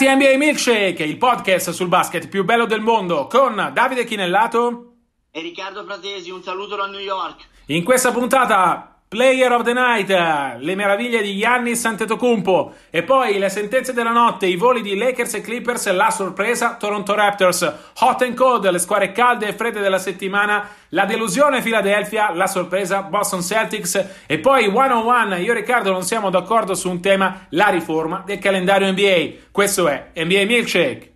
Bentornati a NBA Milkshake, il podcast sul basket più bello del mondo con Davide Chinellato e Riccardo Fratesi. Un saluto da New York. In questa puntata Player of the Night, le meraviglie di Giannis Antetokounmpo e poi le sentenze della notte, i voli di Lakers e Clippers, la sorpresa Toronto Raptors, hot and cold, le squadre calde e fredde della settimana, la delusione Philadelphia, la sorpresa Boston Celtics e poi one on one. Io e Riccardo non siamo d'accordo su un tema, la riforma del calendario NBA. Questo è NBA Milkshake.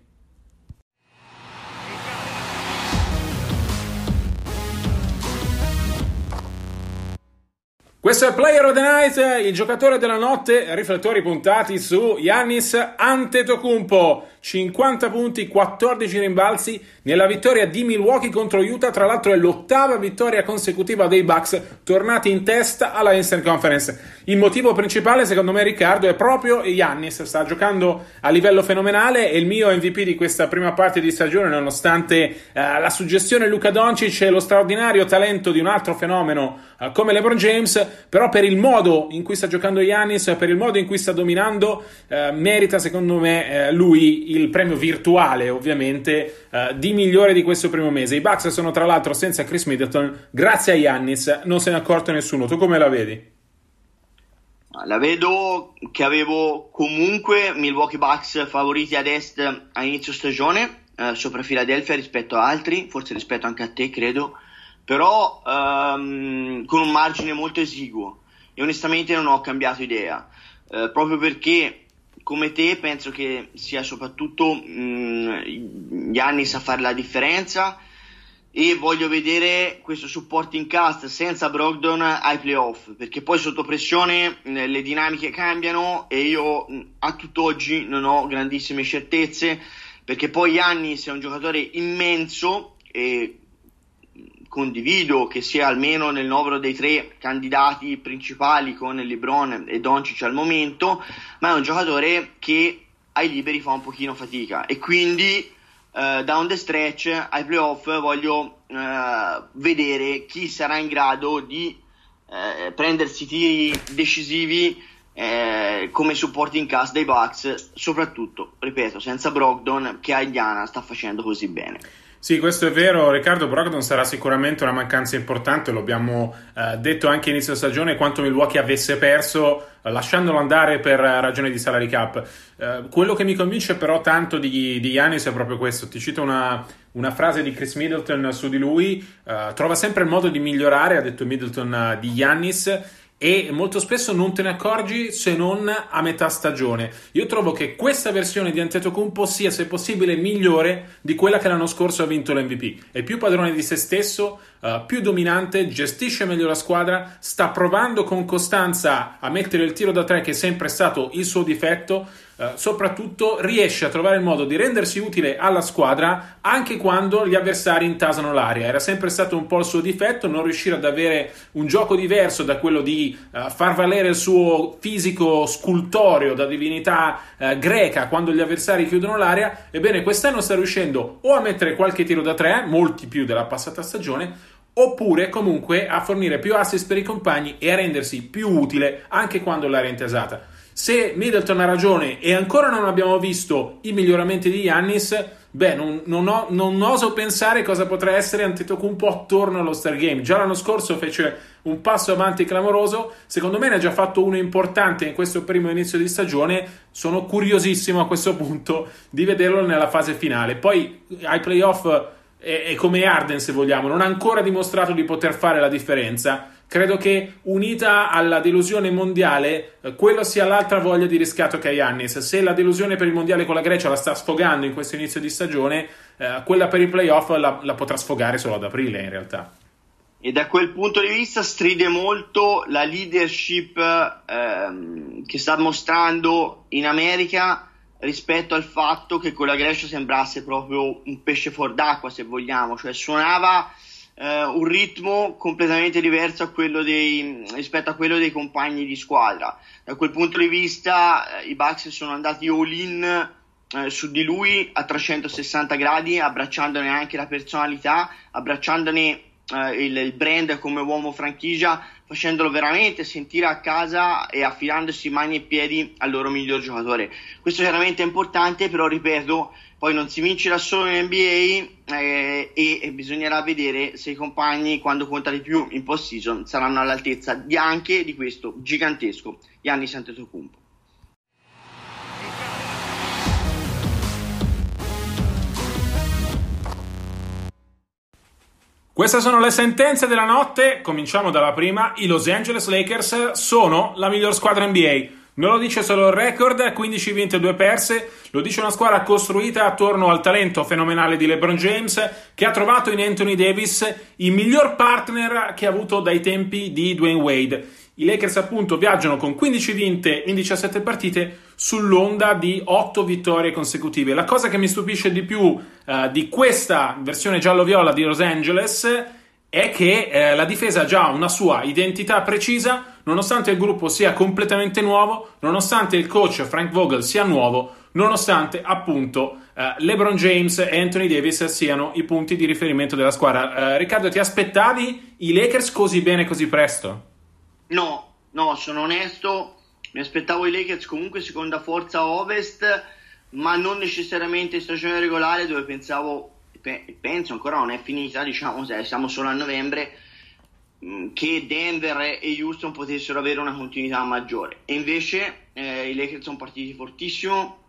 Questo è Player of the Night, il giocatore della notte, riflettori puntati su Yannis Antetokounmpo. 50 punti, 14 rimbalzi nella vittoria di Milwaukee contro Utah. Tra l'altro è l'ottava vittoria consecutiva dei Bucks, tornati in testa alla Eastern Conference. Il motivo principale, secondo me, Riccardo, è proprio Yannis. Sta giocando a livello fenomenale. È il mio MVP di questa prima parte di stagione, nonostante eh, la suggestione Luca Doncic e lo straordinario talento di un altro fenomeno eh, come LeBron James. Però, per il modo in cui sta giocando Yannis, per il modo in cui sta dominando, eh, merita, secondo me, eh, lui il premio virtuale, ovviamente, uh, di migliore di questo primo mese. I Bucks sono tra l'altro senza Chris Middleton, grazie a Yannis, non se ne è accorto nessuno. Tu come la vedi? La vedo che avevo comunque Milwaukee Bucks favoriti ad est a inizio stagione, eh, sopra Philadelphia rispetto a altri, forse rispetto anche a te, credo, però ehm, con un margine molto esiguo. E onestamente non ho cambiato idea, eh, proprio perché come te penso che sia soprattutto mh, Giannis a fare la differenza. E voglio vedere questo supporting cast senza Brogdon ai playoff perché poi sotto pressione mh, le dinamiche cambiano e io mh, a tutt'oggi non ho grandissime certezze perché poi Giannis è un giocatore immenso e condivido che sia almeno nel novero dei tre candidati principali con LeBron e Doncic al momento, ma è un giocatore che ai liberi fa un pochino fatica e quindi eh, down the stretch ai playoff voglio eh, vedere chi sarà in grado di eh, prendersi tiri decisivi eh, come supporting cast dei Bucks, soprattutto, ripeto, senza Brogdon che a Indiana sta facendo così bene. Sì, questo è vero, Riccardo Brogdon sarà sicuramente una mancanza importante, lo abbiamo eh, detto anche inizio stagione, quanto Milwaukee avesse perso eh, lasciandolo andare per ragioni di salary cap. Eh, quello che mi convince però tanto di, di Giannis è proprio questo, ti cito una, una frase di Chris Middleton su di lui, eh, trova sempre il modo di migliorare, ha detto Middleton eh, di Giannis, e molto spesso non te ne accorgi se non a metà stagione. Io trovo che questa versione di Antetokounmpo sia, se possibile, migliore di quella che l'anno scorso ha vinto l'MVP. È più padrone di se stesso, uh, più dominante, gestisce meglio la squadra, sta provando con costanza a mettere il tiro da tre che è sempre stato il suo difetto eh, soprattutto riesce a trovare il modo di rendersi utile alla squadra anche quando gli avversari intasano l'aria. Era sempre stato un po' il suo difetto non riuscire ad avere un gioco diverso da quello di uh, far valere il suo fisico scultoreo da divinità uh, greca quando gli avversari chiudono l'aria. Ebbene, quest'anno sta riuscendo o a mettere qualche tiro da tre, molti più della passata stagione, oppure comunque a fornire più assist per i compagni e a rendersi più utile anche quando l'aria è intasata. Se Middleton ha ragione e ancora non abbiamo visto i miglioramenti di Yannis, beh, non, non, ho, non oso pensare cosa potrà essere Antetokounmpo attorno allo Star Game. Già l'anno scorso fece un passo avanti clamoroso, secondo me ne ha già fatto uno importante in questo primo inizio di stagione. Sono curiosissimo a questo punto di vederlo nella fase finale. Poi ai playoff è, come Arden, se vogliamo, non ha ancora dimostrato di poter fare la differenza Credo che unita alla delusione mondiale, eh, quello sia l'altra voglia di riscatto che ha Yannis. Se la delusione per il mondiale con la Grecia la sta sfogando in questo inizio di stagione, eh, quella per i playoff la, la potrà sfogare solo ad aprile in realtà. E da quel punto di vista stride molto la leadership ehm, che sta mostrando in America rispetto al fatto che con la Grecia sembrasse proprio un pesce fuor d'acqua, se vogliamo, cioè suonava eh, un ritmo completamente diverso a dei, rispetto a quello dei compagni di squadra. Da quel punto di vista eh, i Bucks sono andati all in eh, su di lui a 360 gradi, abbracciandone anche la personalità, abbracciandone eh, il, il, brand come uomo franchigia, facendolo veramente sentire a casa e affidandosi mani e piedi al loro miglior giocatore. Questo chiaramente è importante, però ripeto, poi non si vince da solo in NBA eh, e, e, bisognerà vedere se i compagni quando conta di più in post season saranno all'altezza di anche di questo gigantesco Gianni Antetokounmpo. Queste sono le sentenze della notte, cominciamo dalla prima, i Los Angeles Lakers sono la miglior squadra NBA. Non lo dice solo il record, 15 vinte e 2 perse, lo dice una squadra costruita attorno al talento fenomenale di LeBron James, che ha trovato in Anthony Davis il miglior partner che ha avuto dai tempi di Dwayne Wade. I Lakers appunto viaggiano con 15 vinte in 17 partite sull'onda di 8 vittorie consecutive. La cosa che mi stupisce di più uh, di questa versione giallo-viola di Los Angeles è che eh, la difesa ha già una sua identità precisa, nonostante il gruppo sia completamente nuovo, nonostante il coach Frank Vogel sia nuovo, nonostante appunto eh, LeBron James e Anthony Davis siano i punti di riferimento della squadra. Eh, Riccardo, ti aspettavi i Lakers così bene così presto? No, no, sono onesto, mi aspettavo i Lakers comunque seconda forza a ovest, ma non necessariamente in stagione regolare dove pensavo penso ancora non è finita, diciamo, siamo solo a novembre, mm, che Denver e Houston potessero avere una continuità maggiore. E invece eh, i Lakers sono partiti fortissimo,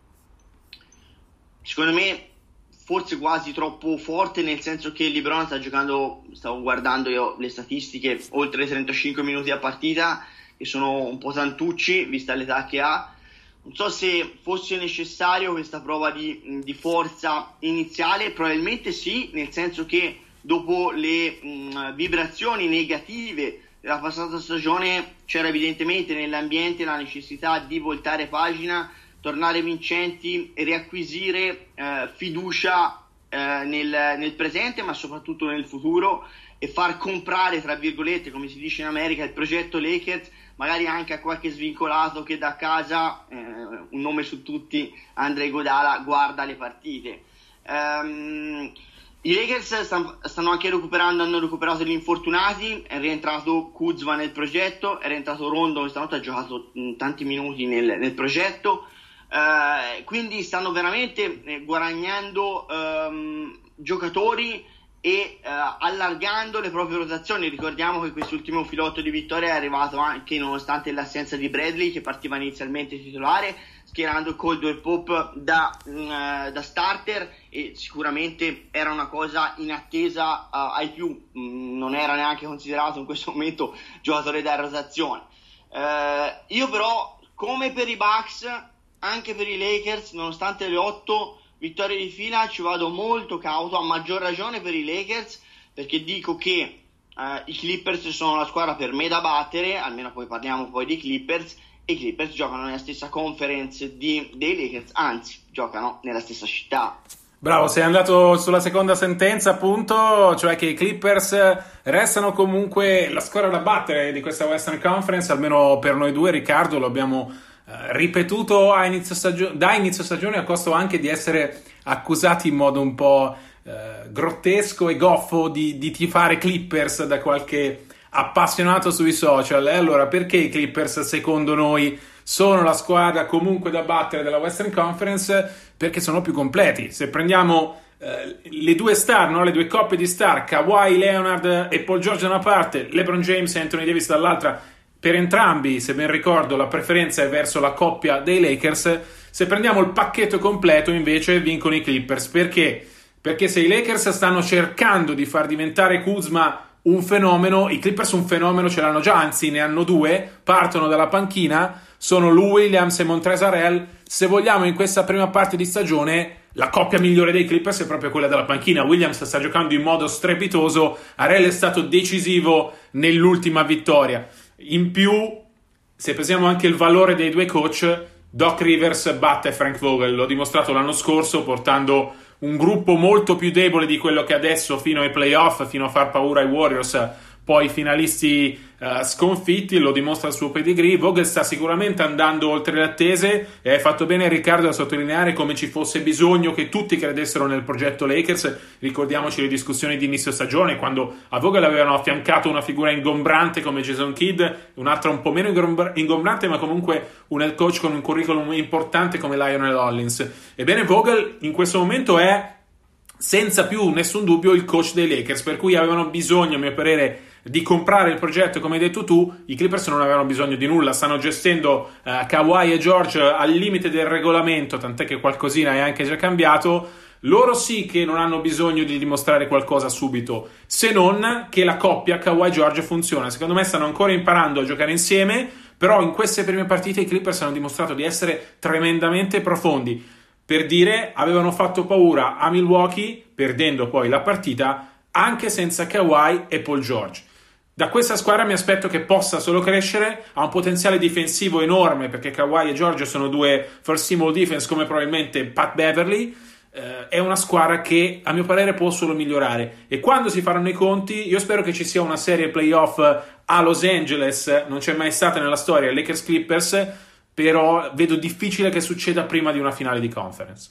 secondo me forse quasi troppo forte, nel senso che LeBron sta giocando, stavo guardando io le statistiche, oltre 35 minuti a partita, che sono un po' tantucci, vista l'età che ha. Non so se fosse necessario questa prova di, di forza iniziale, probabilmente sì, nel senso che dopo le mh, vibrazioni negative della passata stagione c'era evidentemente nell'ambiente la necessità di voltare pagina, tornare vincenti e riacquisire eh, fiducia eh, nel, nel presente ma soprattutto nel futuro e far comprare, tra virgolette, come si dice in America, il progetto Lakers magari anche a qualche svincolato che da casa, eh, un nome su tutti, Andrei Godala, guarda le partite. Um, I Lakers stanno, stanno anche recuperando, hanno recuperato gli infortunati, è rientrato Kuzma nel progetto, è rientrato Rondo che stanotte ha giocato mh, tanti minuti nel, nel progetto, uh, quindi stanno veramente eh, guadagnando um, giocatori e uh, allargando le proprie rotazioni. Ricordiamo che quest'ultimo filotto di vittoria è arrivato anche nonostante l'assenza di Bradley che partiva inizialmente titolare, schierando Coldwell Pop da, uh, da, starter e sicuramente era una cosa inattesa uh, ai più, mm, non era neanche considerato in questo momento giocatore da rotazione. io però, come per i Bucks, anche per i Lakers, nonostante le 8 vittorie di fila ci vado molto cauto, a maggior ragione per i Lakers, perché dico che uh, i Clippers sono la squadra per me da battere, almeno poi parliamo poi dei Clippers, e i Clippers giocano nella stessa conference di, dei Lakers, anzi giocano nella stessa città. Bravo, sei andato sulla seconda sentenza, appunto, cioè che i Clippers restano comunque la squadra da battere di questa Western Conference, almeno per noi due, Riccardo, lo abbiamo eh, ripetuto inizio stagio- da inizio stagione a costo anche di essere accusati in modo un po' eh, grottesco e goffo di, di tifare Clippers da qualche appassionato sui social. E allora, perché i Clippers, secondo noi, sono la squadra comunque da battere della Western Conference? Perché sono più completi. Se prendiamo eh, le due star, no? le due coppie di star, Kawhi Leonard e Paul George da una parte, LeBron James e Anthony Davis dall'altra, per entrambi, se ben ricordo, la preferenza è verso la coppia dei Lakers. Se prendiamo il pacchetto completo, invece, vincono i Clippers. Perché? Perché se i Lakers stanno cercando di far diventare Kuzma un fenomeno, i Clippers un fenomeno ce l'hanno già, anzi ne hanno due, partono dalla panchina, sono Lou Williams e Montrezarel. Se vogliamo in questa prima parte di stagione la coppia migliore dei Clippers è proprio quella della panchina. Williams sta giocando in modo strepitoso, Arel è stato decisivo nell'ultima vittoria. In più, se pensiamo anche il valore dei due coach, Doc Rivers batte Frank Vogel, l'ho dimostrato l'anno scorso portando un gruppo molto più debole di quello che adesso fino ai playoff, fino a far paura ai Warriors, poi finalisti uh, sconfitti, lo dimostra il suo pedigree. Vogel sta sicuramente andando oltre le attese e hai fatto bene Riccardo a sottolineare come ci fosse bisogno che tutti credessero nel progetto Lakers. Ricordiamoci le discussioni di inizio stagione quando a Vogel avevano affiancato una figura ingombrante come Jason Kidd, un'altra un po' meno ingombrante ma comunque un head coach con un curriculum importante come Lionel Hollins. Ebbene Vogel in questo momento è senza più nessun dubbio il coach dei Lakers, per cui avevano bisogno, a mio parere, di comprare il progetto, come hai detto tu, i Clippers non avevano bisogno di nulla, stanno gestendo uh, Kawhi e George al limite del regolamento, tant'è che qualcosina è anche già cambiato. Loro sì che non hanno bisogno di dimostrare qualcosa subito, se non che la coppia Kawhi George funziona. Secondo me stanno ancora imparando a giocare insieme, però in queste prime partite i Clippers hanno dimostrato di essere tremendamente profondi. Per dire, avevano fatto paura a Milwaukee, perdendo poi la partita, anche senza Kawhi e Paul George. Da questa squadra mi aspetto che possa solo crescere, ha un potenziale difensivo enorme perché Kawhi e Giorgio sono due first team all defense come probabilmente Pat Beverly. Eh, è una squadra che a mio parere può solo migliorare e quando si faranno i conti io spero che ci sia una serie playoff a Los Angeles, non c'è mai stata nella storia, Lakers Clippers, però vedo difficile che succeda prima di una finale di conference.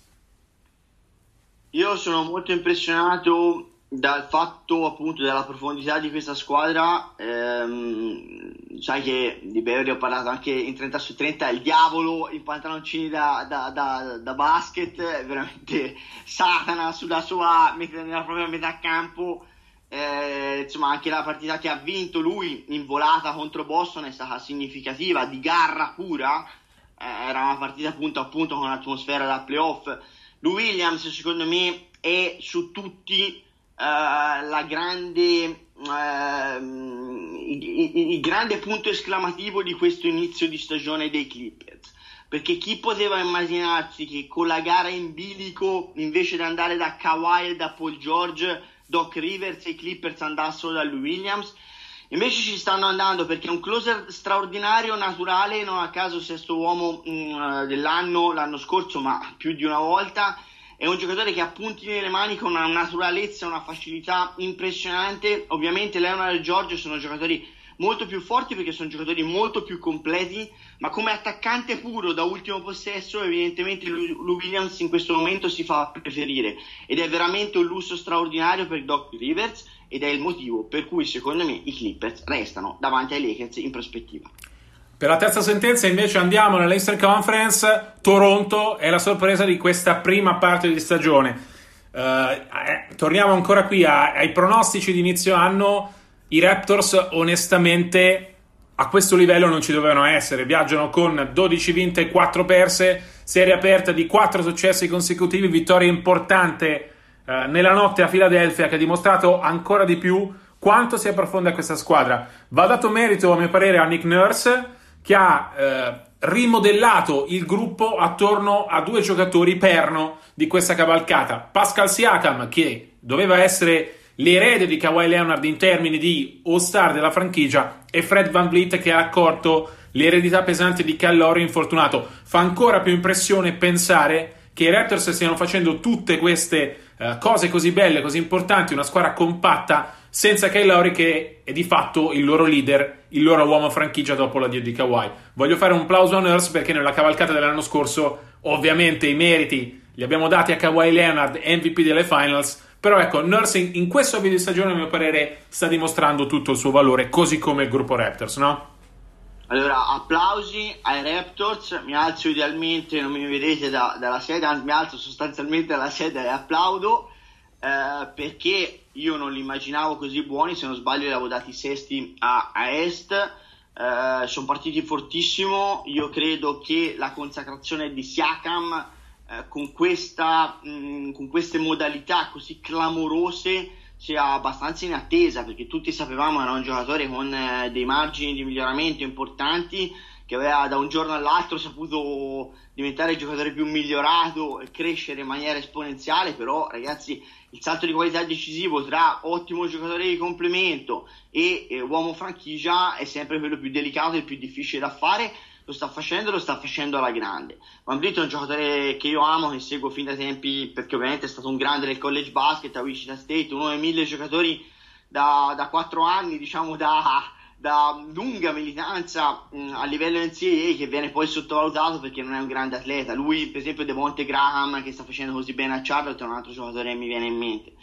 Io sono molto impressionato dal fatto appunto della profondità di questa squadra, ehm, sai che di Beverly ho parlato anche in 30 su 30, il diavolo in pantaloncini da, da, da, da basket, veramente Satana sulla sua, nella propria metà campo. Eh, insomma, anche la partita che ha vinto lui in volata contro Boston è stata significativa, di garra pura. Eh, era una partita punto a con un'atmosfera da playoff. Lui Williams, secondo me, è su tutti la grande, uh, il, il grande punto esclamativo di questo inizio di stagione dei Clippers. Perché chi poteva immaginarsi che con la gara in bilico, invece di andare da Kawhi e da Paul George, Doc Rivers e i Clippers andassero da lui Williams? Invece ci stanno andando perché è un closer straordinario, naturale, non a caso sesto uomo mh, mm, dell'anno, l'anno scorso, ma più di una volta è un giocatore che ha punti nelle mani con una naturalezza, una facilità impressionante. Ovviamente Leonard e Giorgio sono giocatori molto più forti perché sono giocatori molto più completi, ma come attaccante puro da ultimo possesso, evidentemente Lou Williams in questo momento si fa preferire ed è veramente un lusso straordinario per Doc Rivers ed è il motivo per cui secondo me i Clippers restano davanti ai Lakers in prospettiva. Per la terza sentenza invece andiamo nell'Eastern Conference, Toronto è la sorpresa di questa prima parte di stagione. Uh, eh, torniamo ancora qui a, ai pronostici di inizio anno, i Raptors onestamente a questo livello non ci dovevano essere, viaggiano con 12 vinte e 4 perse, serie aperta di 4 successi consecutivi, vittoria importante uh, nella notte a Filadelfia che ha dimostrato ancora di più quanto sia profonda questa squadra. Va dato merito a mio parere a Nick Nurse che ha eh, rimodellato il gruppo attorno a due giocatori perno di questa cavalcata. Pascal Siakam, che doveva essere l'erede di Kawhi Leonard in termini di all-star della franchigia e Fred Van Vliet che ha accorto l'eredità pesante di Callori infortunato. Fa ancora più impressione pensare che i Raptors stiano facendo tutte queste uh, cose così belle, così importanti, una squadra compatta, senza Kyle Lowry che è di fatto il loro leader, il loro uomo franchigia dopo l'addio di Kawhi. Voglio fare un plauso a Nurse perché nella cavalcata dell'anno scorso ovviamente i meriti li abbiamo dati a Kawhi Leonard, MVP delle finals, però ecco, Nursing in questo video di stagione, a mio parere, sta dimostrando tutto il suo valore, così come il gruppo Raptors, no? Allora, applausi ai Raptors, mi alzo idealmente, non mi vedete da, dalla sedia, mi alzo sostanzialmente dalla sedia e applaudo, eh, perché io non li immaginavo così buoni, se non sbaglio li avevo dati sesti a, a Est, eh, sono partiti fortissimo, io credo che la consacrazione di Siakam eh, con, questa, mh, mm, con queste modalità così clamorose sia abbastanza in attesa perché tutti sapevamo che era un giocatore con eh, dei margini di miglioramento importanti che aveva da un giorno all'altro saputo diventare il giocatore più migliorato e crescere in maniera esponenziale però ragazzi il salto di qualità decisivo tra ottimo giocatore di complemento e, e uomo franchigia è sempre quello più delicato e più difficile da fare lo sta facendo lo sta facendo alla grande. Van Vliet è un giocatore che io amo, che seguo fin da tempi perché ovviamente è stato un grande del college basket a Wichita State, uno dei mille giocatori da, 4 anni, diciamo da, da lunga militanza mh, a livello NCAA che viene poi sottovalutato perché non è un grande atleta. Lui, per esempio, Devonte Graham che sta facendo così bene a Charlotte è un altro giocatore che mi viene in mente.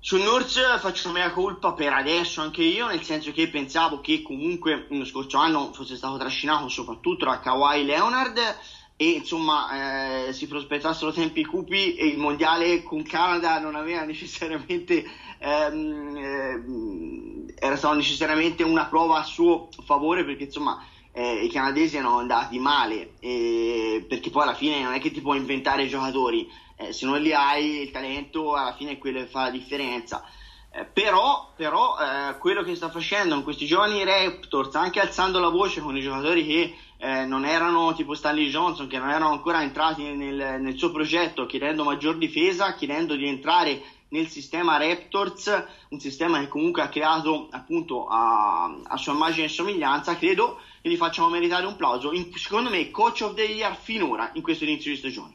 Su Nurse faccio mea colpa per adesso anche io, nel senso che pensavo che comunque lo scorso anno fosse stato trascinato soprattutto da Kawhi Leonard e insomma eh, si prospettassero tempi cupi e il mondiale con Canada non aveva necessariamente ehm, eh, era stata necessariamente una prova a suo favore perché insomma eh, i canadesi erano andati male perché poi alla fine non è che ti puoi inventare i giocatori eh, se non li hai il talento alla fine è quello che fa la differenza. Eh, però, però eh, quello che sta facendo in questi giovani Raptors, anche alzando la voce con i giocatori che eh, non erano tipo Stanley Johnson, che non erano ancora entrati nel, nel, suo progetto, chiedendo maggior difesa, chiedendo di entrare nel sistema Raptors, un sistema che comunque ha creato appunto a, a sua immagine e somiglianza, credo che gli facciamo meritare un plauso. In, secondo me, coach of the year finora in questo inizio di stagione.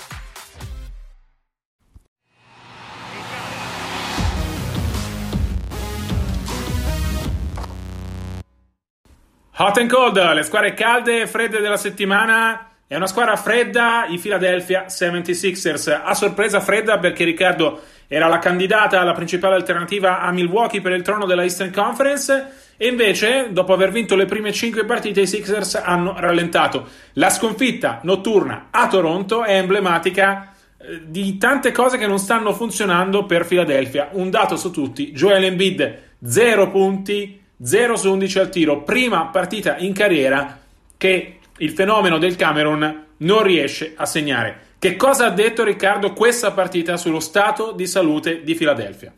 Hot and cold, le squadre calde e fredde della settimana. È una squadra fredda, i Philadelphia 76ers. A sorpresa fredda perché Riccardo era la candidata, la principale alternativa a Milwaukee per il trono della Eastern Conference. E invece, dopo aver vinto le prime 5 partite, i Sixers hanno rallentato. La sconfitta notturna a Toronto è emblematica eh, di tante cose che non stanno funzionando per Philadelphia. Un dato su tutti: Joel Embiid 0 punti, 0 su 11 al tiro, prima partita in carriera che il fenomeno del Cameron non riesce a segnare. Che cosa ha detto Riccardo questa partita sullo stato di salute di Philadelphia?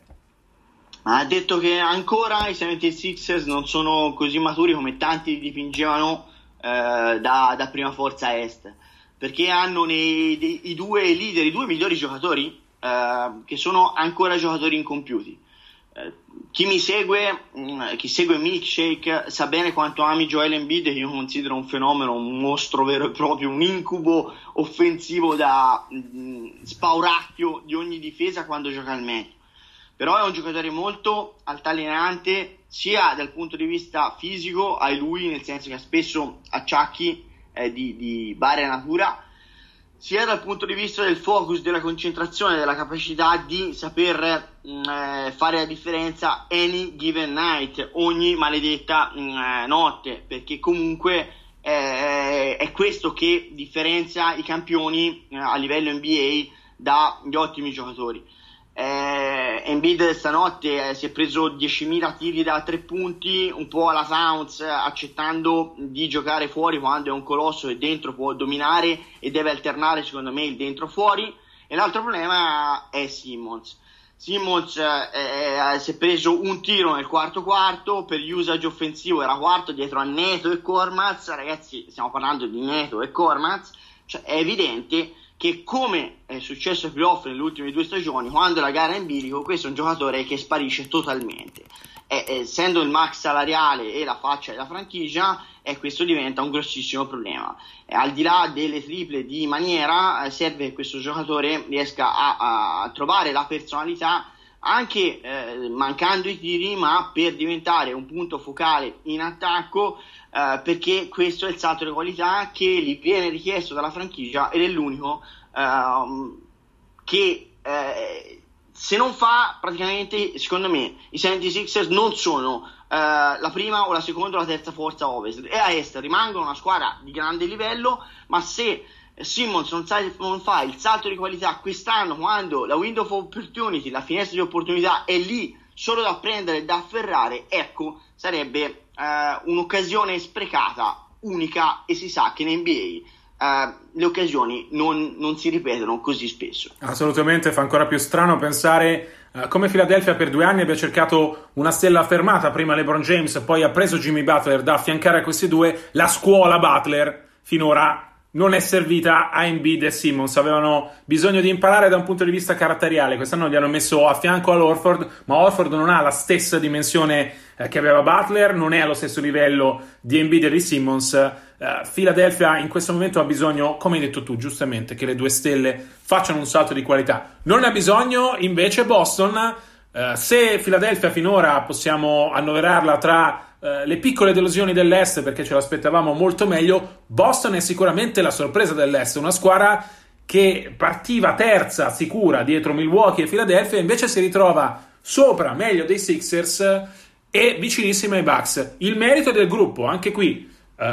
Ha detto che ancora i 76ers non sono così maturi come tanti dipingevano eh, da, da, prima forza est, perché hanno nei, dei, i due leader, i due migliori giocatori, eh, che sono ancora giocatori incompiuti. Eh, chi mi segue, mm, chi segue Milkshake sa bene quanto ami Joel Embiid che io considero un fenomeno, un mostro vero e proprio, un incubo offensivo da mh, mm, spauracchio di ogni difesa quando gioca al meglio. però è un giocatore molto altalenante sia dal punto di vista fisico ai lui, nel senso che ha spesso acciacchi eh, di, di varia natura, sia dal punto di vista del focus, della concentrazione, della capacità di saper mh, mm, eh, fare la differenza any given night, ogni maledetta mh, mm, eh, notte, perché comunque eh, è questo che differenzia i campioni eh, a livello NBA dagli ottimi giocatori. Eh, Embiid stanotte eh, si è preso 10.000 tiri da tre punti, un po' alla Sounds, accettando di giocare fuori quando è un colosso e dentro può dominare e deve alternare secondo me il dentro-fuori. E l'altro problema è Simmons. Simmons eh, eh, si è preso un tiro nel quarto quarto, per usage offensivo era quarto dietro a Neto e Cormaz, ragazzi stiamo parlando di Neto e Cormaz, cioè, è evidente che come è successo ai playoff nelle ultime due stagioni, quando la gara è in bilico, questo è un giocatore che sparisce totalmente. Essendo il max salariale e la faccia della franchigia, e questo diventa un grossissimo problema. E al di là delle triple di maniera, eh, serve che questo giocatore riesca a, a trovare la personalità anche eh, mancando i tiri, ma per diventare un punto focale in attacco eh, perché questo è il salto di qualità che gli viene richiesto dalla franchigia ed è l'unico uh, che uh, se non fa praticamente secondo me i 76ers non sono la prima o la seconda o la terza forza ovest. E a est rimangono una squadra di grande livello ma se Simmons non, sa, non fa il salto di qualità quest'anno quando la window of opportunity la finestra di opportunità è lì solo da prendere e da afferrare ecco sarebbe eh, un'occasione sprecata, unica, e si sa che in NBA eh, le occasioni non, non, si ripetono così spesso. Assolutamente, fa ancora più strano pensare eh, come Philadelphia per due anni abbia cercato una stella affermata, prima LeBron James, poi ha preso Jimmy Butler da affiancare a questi due, la scuola Butler finora non è servita a Embiid e Simmons. Avevano bisogno di imparare da un punto di vista caratteriale. Quest'anno li hanno messo a fianco all'Orford, ma Orford non ha la stessa dimensione eh, che aveva Butler, non è allo stesso livello di Embiid e di Simmons. Eh, Philadelphia in questo momento ha bisogno, come hai detto tu giustamente, che le due stelle facciano un salto di qualità. Non ne ha bisogno invece Boston. Eh, se Philadelphia finora possiamo annoverarla tra eh, le piccole delusioni dell'Est perché ce l'aspettavamo molto meglio, Boston è sicuramente la sorpresa dell'Est, una squadra che partiva terza sicura dietro Milwaukee e Philadelphia, invece si ritrova sopra, meglio dei Sixers e vicinissima ai Bucks. Il merito del gruppo, anche qui uh,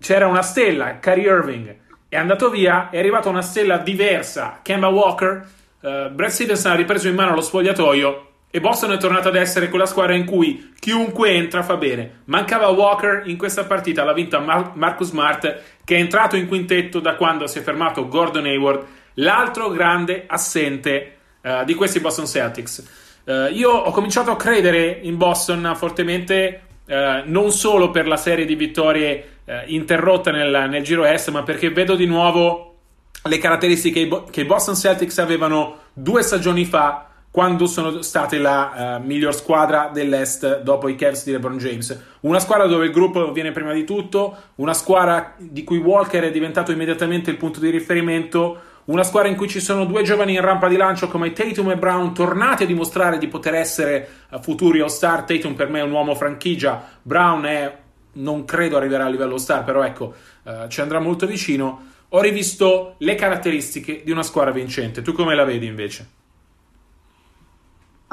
c'era una stella, Kyrie Irving, è andato via, è arrivata una stella diversa, Kemba Walker, uh, Brad Stevenson ha ripreso in mano lo spogliatoio e Boston è tornata ad essere quella squadra in cui chiunque entra fa bene. Mancava Walker in questa partita, l'ha vinta Mar- Marcus Smart, che è entrato in quintetto da quando si è fermato Gordon Hayward, l'altro grande assente uh, di questi Boston Celtics. Uh, io ho cominciato a credere in Boston fortemente, uh, non solo per la serie di vittorie interrotta nel, nel, giro est, ma perché vedo di nuovo le caratteristiche che i Boston Celtics avevano due stagioni fa quando sono state la uh, miglior squadra dell'Est dopo i Cavs di LeBron James. Una squadra dove il gruppo viene prima di tutto, una squadra di cui Walker è diventato immediatamente il punto di riferimento, una squadra in cui ci sono due giovani in rampa di lancio come Tatum e Brown, tornati a dimostrare di poter essere uh, futuri all-star. Tatum per me è un uomo franchigia, Brown è, non credo arriverà a livello star, però ecco, uh, ci andrà molto vicino. Ho rivisto le caratteristiche di una squadra vincente. Tu come la vedi invece?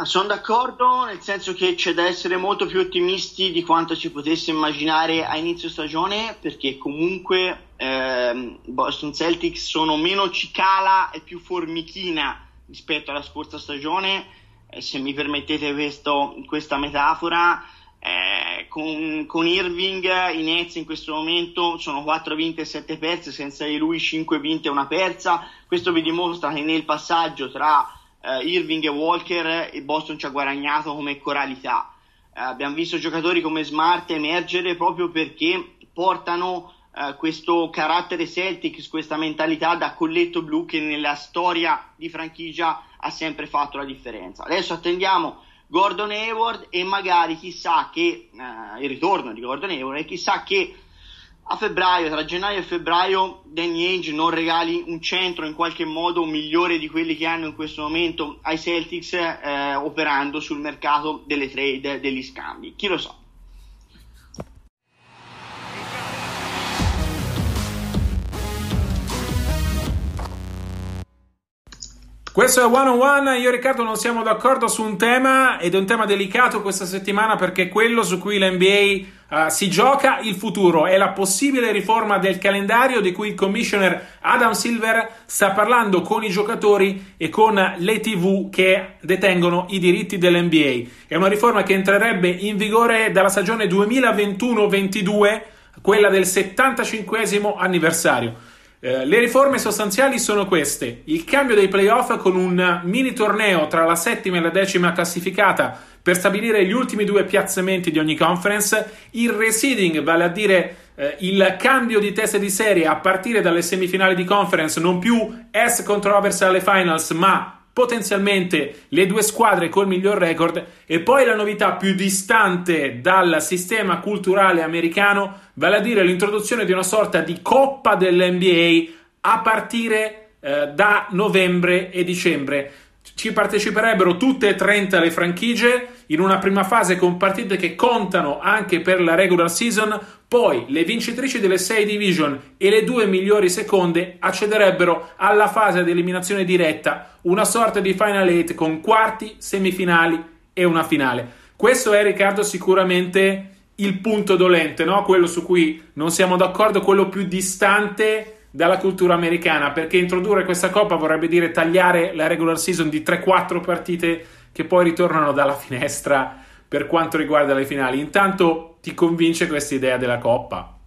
Sono d'accordo, nel senso che c'è da essere molto più ottimisti di quanto ci potesse immaginare a inizio stagione, perché comunque ehm, Boston Celtics sono meno cicala e più formichina rispetto alla scorsa stagione, eh, se mi permettete questo, questa metafora. Eh, con, con, Irving i Nets in questo momento sono 4 vinte e 7 perse, senza di lui 5 vinte e una persa. Questo vi dimostra che nel passaggio tra uh, Irving e Walker il Boston ci ha guadagnato come coralità. Uh, abbiamo visto giocatori come Smart emergere proprio perché portano uh, questo carattere Celtics, questa mentalità da colletto blu che nella storia di franchigia ha sempre fatto la differenza. Adesso attendiamo Gordon Hayward e magari chissà che il ritorno di Gordon Hayward e chissà che a febbraio, tra gennaio e febbraio, Danny Ainge non regali un centro in qualche modo migliore di quelli che hanno in questo momento ai Celtics eh, operando sul mercato delle trade, degli scambi. Chi lo sa? Questo è One on One, io e Riccardo non siamo d'accordo su un tema ed è un tema delicato questa settimana perché è quello su cui l'NBA uh, si gioca il futuro, è la possibile riforma del calendario di cui il commissioner Adam Silver sta parlando con i giocatori e con le TV che detengono i diritti dell'NBA. È una riforma che entrerebbe in vigore dalla stagione 2021-22, quella del 75 anniversario. Eh, le riforme sostanziali sono queste: il cambio dei playoff con un mini torneo tra la settima e la decima classificata per stabilire gli ultimi due piazzamenti di ogni conference, il reseeding, vale a dire eh, il cambio di testa di serie a partire dalle semifinali di conference, non più S contro Overs alle finals, ma potenzialmente le due squadre col miglior record. E poi la novità più distante dal sistema culturale americano, vale a dire l'introduzione di una sorta di coppa dell'NBA a partire eh, da novembre e dicembre. Ci parteciperebbero tutte e 30 le franchigie in una prima fase con partite che contano anche per la regular season, poi le vincitrici delle 6 division e le due migliori seconde accederebbero alla fase di eliminazione diretta, una sorta di final eight con quarti, semifinali e una finale. Questo è Riccardo sicuramente il punto dolente, no? quello su cui non siamo d'accordo, quello più distante dalla cultura americana, perché introdurre questa coppa vorrebbe dire tagliare la regular season di 3-4 partite che poi ritornano dalla finestra per quanto riguarda le finali. Intanto ti convince questa idea della coppa?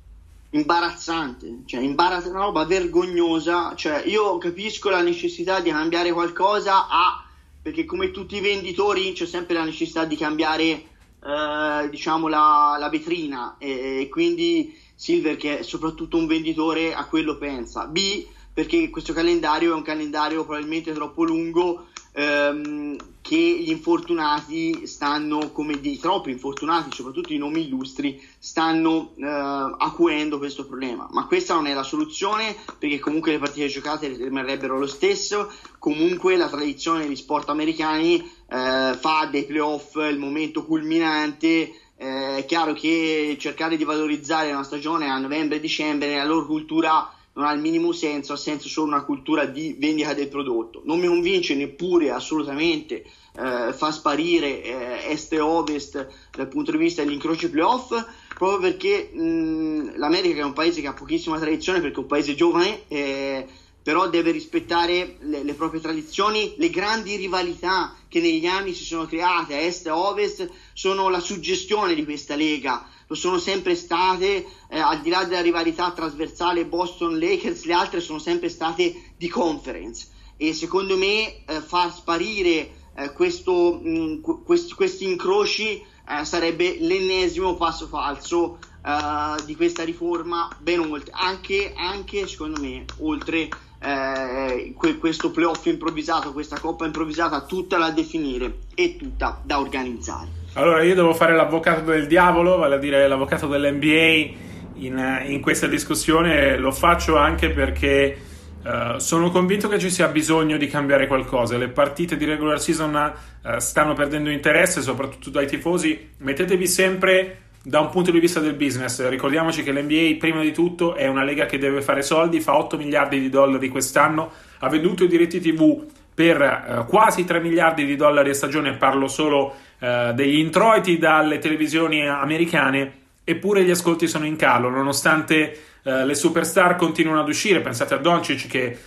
Imbarazzante, cioè imbarazzante, una roba vergognosa. Cioè, io capisco la necessità di cambiare qualcosa a perché come tutti i venditori c'è sempre la necessità di cambiare eh, diciamo la, la vetrina. E, e, quindi Silver che è soprattutto un venditore a quello pensa. B perché questo calendario è un calendario probabilmente troppo lungo ehm, che gli infortunati stanno, come di troppi infortunati, soprattutto i nomi illustri, stanno eh, acuendo questo problema. Ma questa non è la soluzione perché comunque le partite giocate rimarrebbero lo stesso, comunque la tradizione degli sport americani eh, fa dei playoff il momento culminante. Eh, è chiaro che cercare di valorizzare una stagione a novembre e dicembre nella loro cultura non ha il minimo senso, ha senso solo una cultura di vendita del prodotto. Non mi convince neppure assolutamente eh, far sparire eh, est e ovest dal punto di vista degli incroci playoff, proprio perché mh, l'America è un paese che ha pochissima tradizione, perché è un paese giovane, eh, però deve rispettare le, le, proprie tradizioni, le grandi rivalità che negli anni si sono create a est e ovest sono la suggestione di questa lega lo sono sempre state, eh, al di là della rivalità trasversale Boston-Lakers, le altre sono sempre state di conference e secondo me eh, far sparire eh, questo, mh, mm, quest, questi incroci eh, sarebbe l'ennesimo passo falso eh, di questa riforma, ben oltre, anche, anche secondo me, oltre eh, questo playoff improvvisato, questa coppa improvvisata, tutta da definire e tutta da organizzare. Allora, io devo fare l'avvocato del diavolo, vale a dire l'avvocato dell'NBA in, in questa discussione. Lo faccio anche perché uh, sono convinto che ci sia bisogno di cambiare qualcosa. Le partite di regular season uh, stanno perdendo interesse, soprattutto dai tifosi. Mettetevi sempre da un punto di vista del business. Ricordiamoci che l'NBA, prima di tutto, è una lega che deve fare soldi, fa 8 miliardi di dollari quest'anno, ha venduto i diritti TV per uh, quasi 3 miliardi di dollari a stagione, parlo solo uh, degli introiti dalle televisioni americane, eppure gli ascolti sono in calo, nonostante uh, le superstar continuano ad uscire. Pensate a Doncic che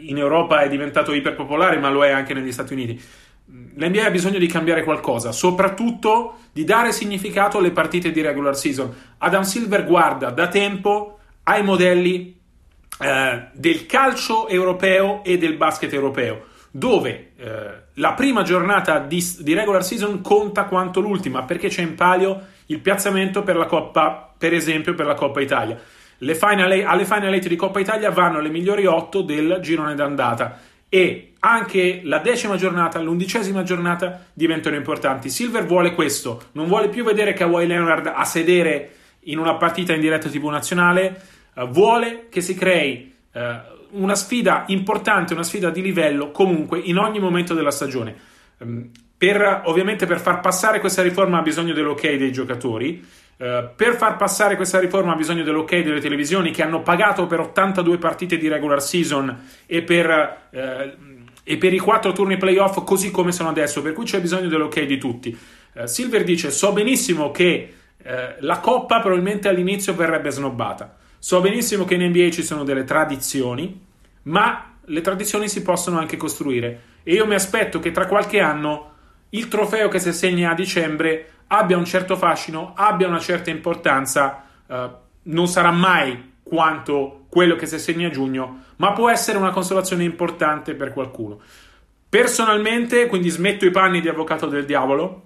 in Europa è diventato iperpopolare, ma lo è anche negli Stati Uniti. L'NBA ha bisogno di cambiare qualcosa, soprattutto di dare significato alle partite di regular season. Adam Silver guarda da tempo ai modelli eh, del calcio europeo e del basket europeo dove eh, la prima giornata di, di, regular season conta quanto l'ultima, perché c'è in palio il piazzamento per la Coppa, per esempio per la Coppa Italia. Final, alle Final 8 di Coppa Italia vanno le migliori 8 del girone d'andata e anche la decima giornata, l'undicesima giornata diventano importanti. Silver vuole questo, non vuole più vedere Kawhi Leonard a sedere in una partita in diretta TV nazionale, eh, vuole che si crei eh, una sfida importante, una sfida di livello comunque in ogni momento della stagione. Um, per, ovviamente per far passare questa riforma ha bisogno dell'ok dei giocatori, uh, per far passare questa riforma ha bisogno dell'ok delle televisioni che hanno pagato per 82 partite di regular season e per, uh, e per i 4 turni playoff così come sono adesso, per cui c'è bisogno dell'ok di tutti. Uh, Silver dice, so benissimo che la Coppa probabilmente all'inizio verrebbe snobbata. So benissimo che in NBA ci sono delle tradizioni, ma le tradizioni si possono anche costruire e io mi aspetto che tra qualche anno il trofeo che si assegna a dicembre abbia un certo fascino, abbia una certa importanza, eh, non sarà mai quanto quello che si assegna a giugno, ma può essere una consolazione importante per qualcuno. Personalmente, quindi smetto i panni di avvocato del diavolo,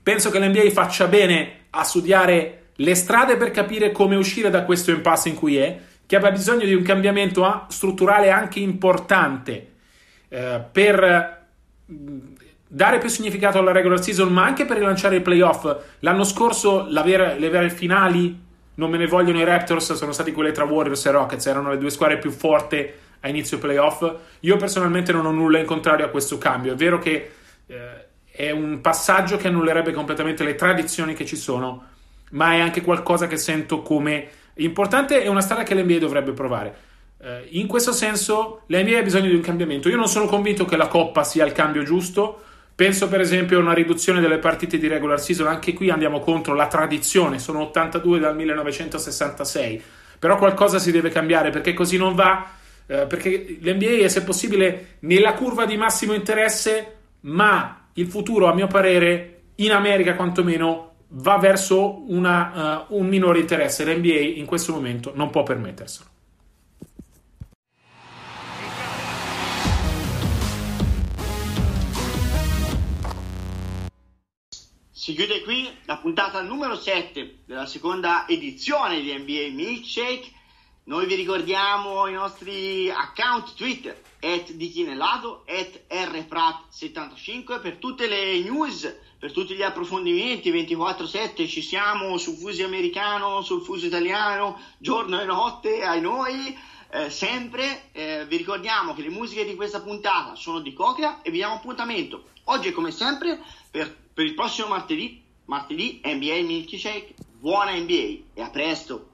penso che l'NBA faccia bene a studiare le strade per capire come uscire da questo impasse in cui è, che abbia bisogno di un cambiamento strutturale anche importante eh, per dare più significato alla regular season, ma anche per rilanciare i playoff. L'anno scorso vera, le vere finali, non me ne vogliono i Raptors, sono stati quelle tra Warriors e Rockets, erano le due squadre più forti a inizio playoff. Io personalmente non ho nulla in contrario a questo cambio. È vero che eh, è un passaggio che annullerebbe completamente le tradizioni che ci sono ma è anche qualcosa che sento come importante e una strada che l'NBA dovrebbe provare. Eh, in questo senso l'NBA ha bisogno di un cambiamento. Io non sono convinto che la Coppa sia il cambio giusto. Penso per esempio a una riduzione delle partite di regular season, anche qui andiamo contro la tradizione, sono 82 dal 1966, però qualcosa si deve cambiare perché così non va, eh, perché l'NBA è se possibile nella curva di massimo interesse, ma il futuro a mio parere in America quantomeno va verso una, uh, un minore interesse. L'NBA in questo momento non può permetterselo. Si chiude qui la puntata numero 7 della seconda edizione di NBA Milkshake. Noi vi ricordiamo i nostri account Twitter, at ditinellato, at rprat75 per tutte le news per tutti gli approfondimenti 24-7 ci siamo sul fuso americano, sul fuso italiano, giorno e notte, ai noi, eh, sempre. Eh, vi ricordiamo che le musiche di questa puntata sono di Cocrea e vi diamo appuntamento oggi come sempre per, per il prossimo martedì, martedì NBA Milky Shake. Buona NBA e a presto!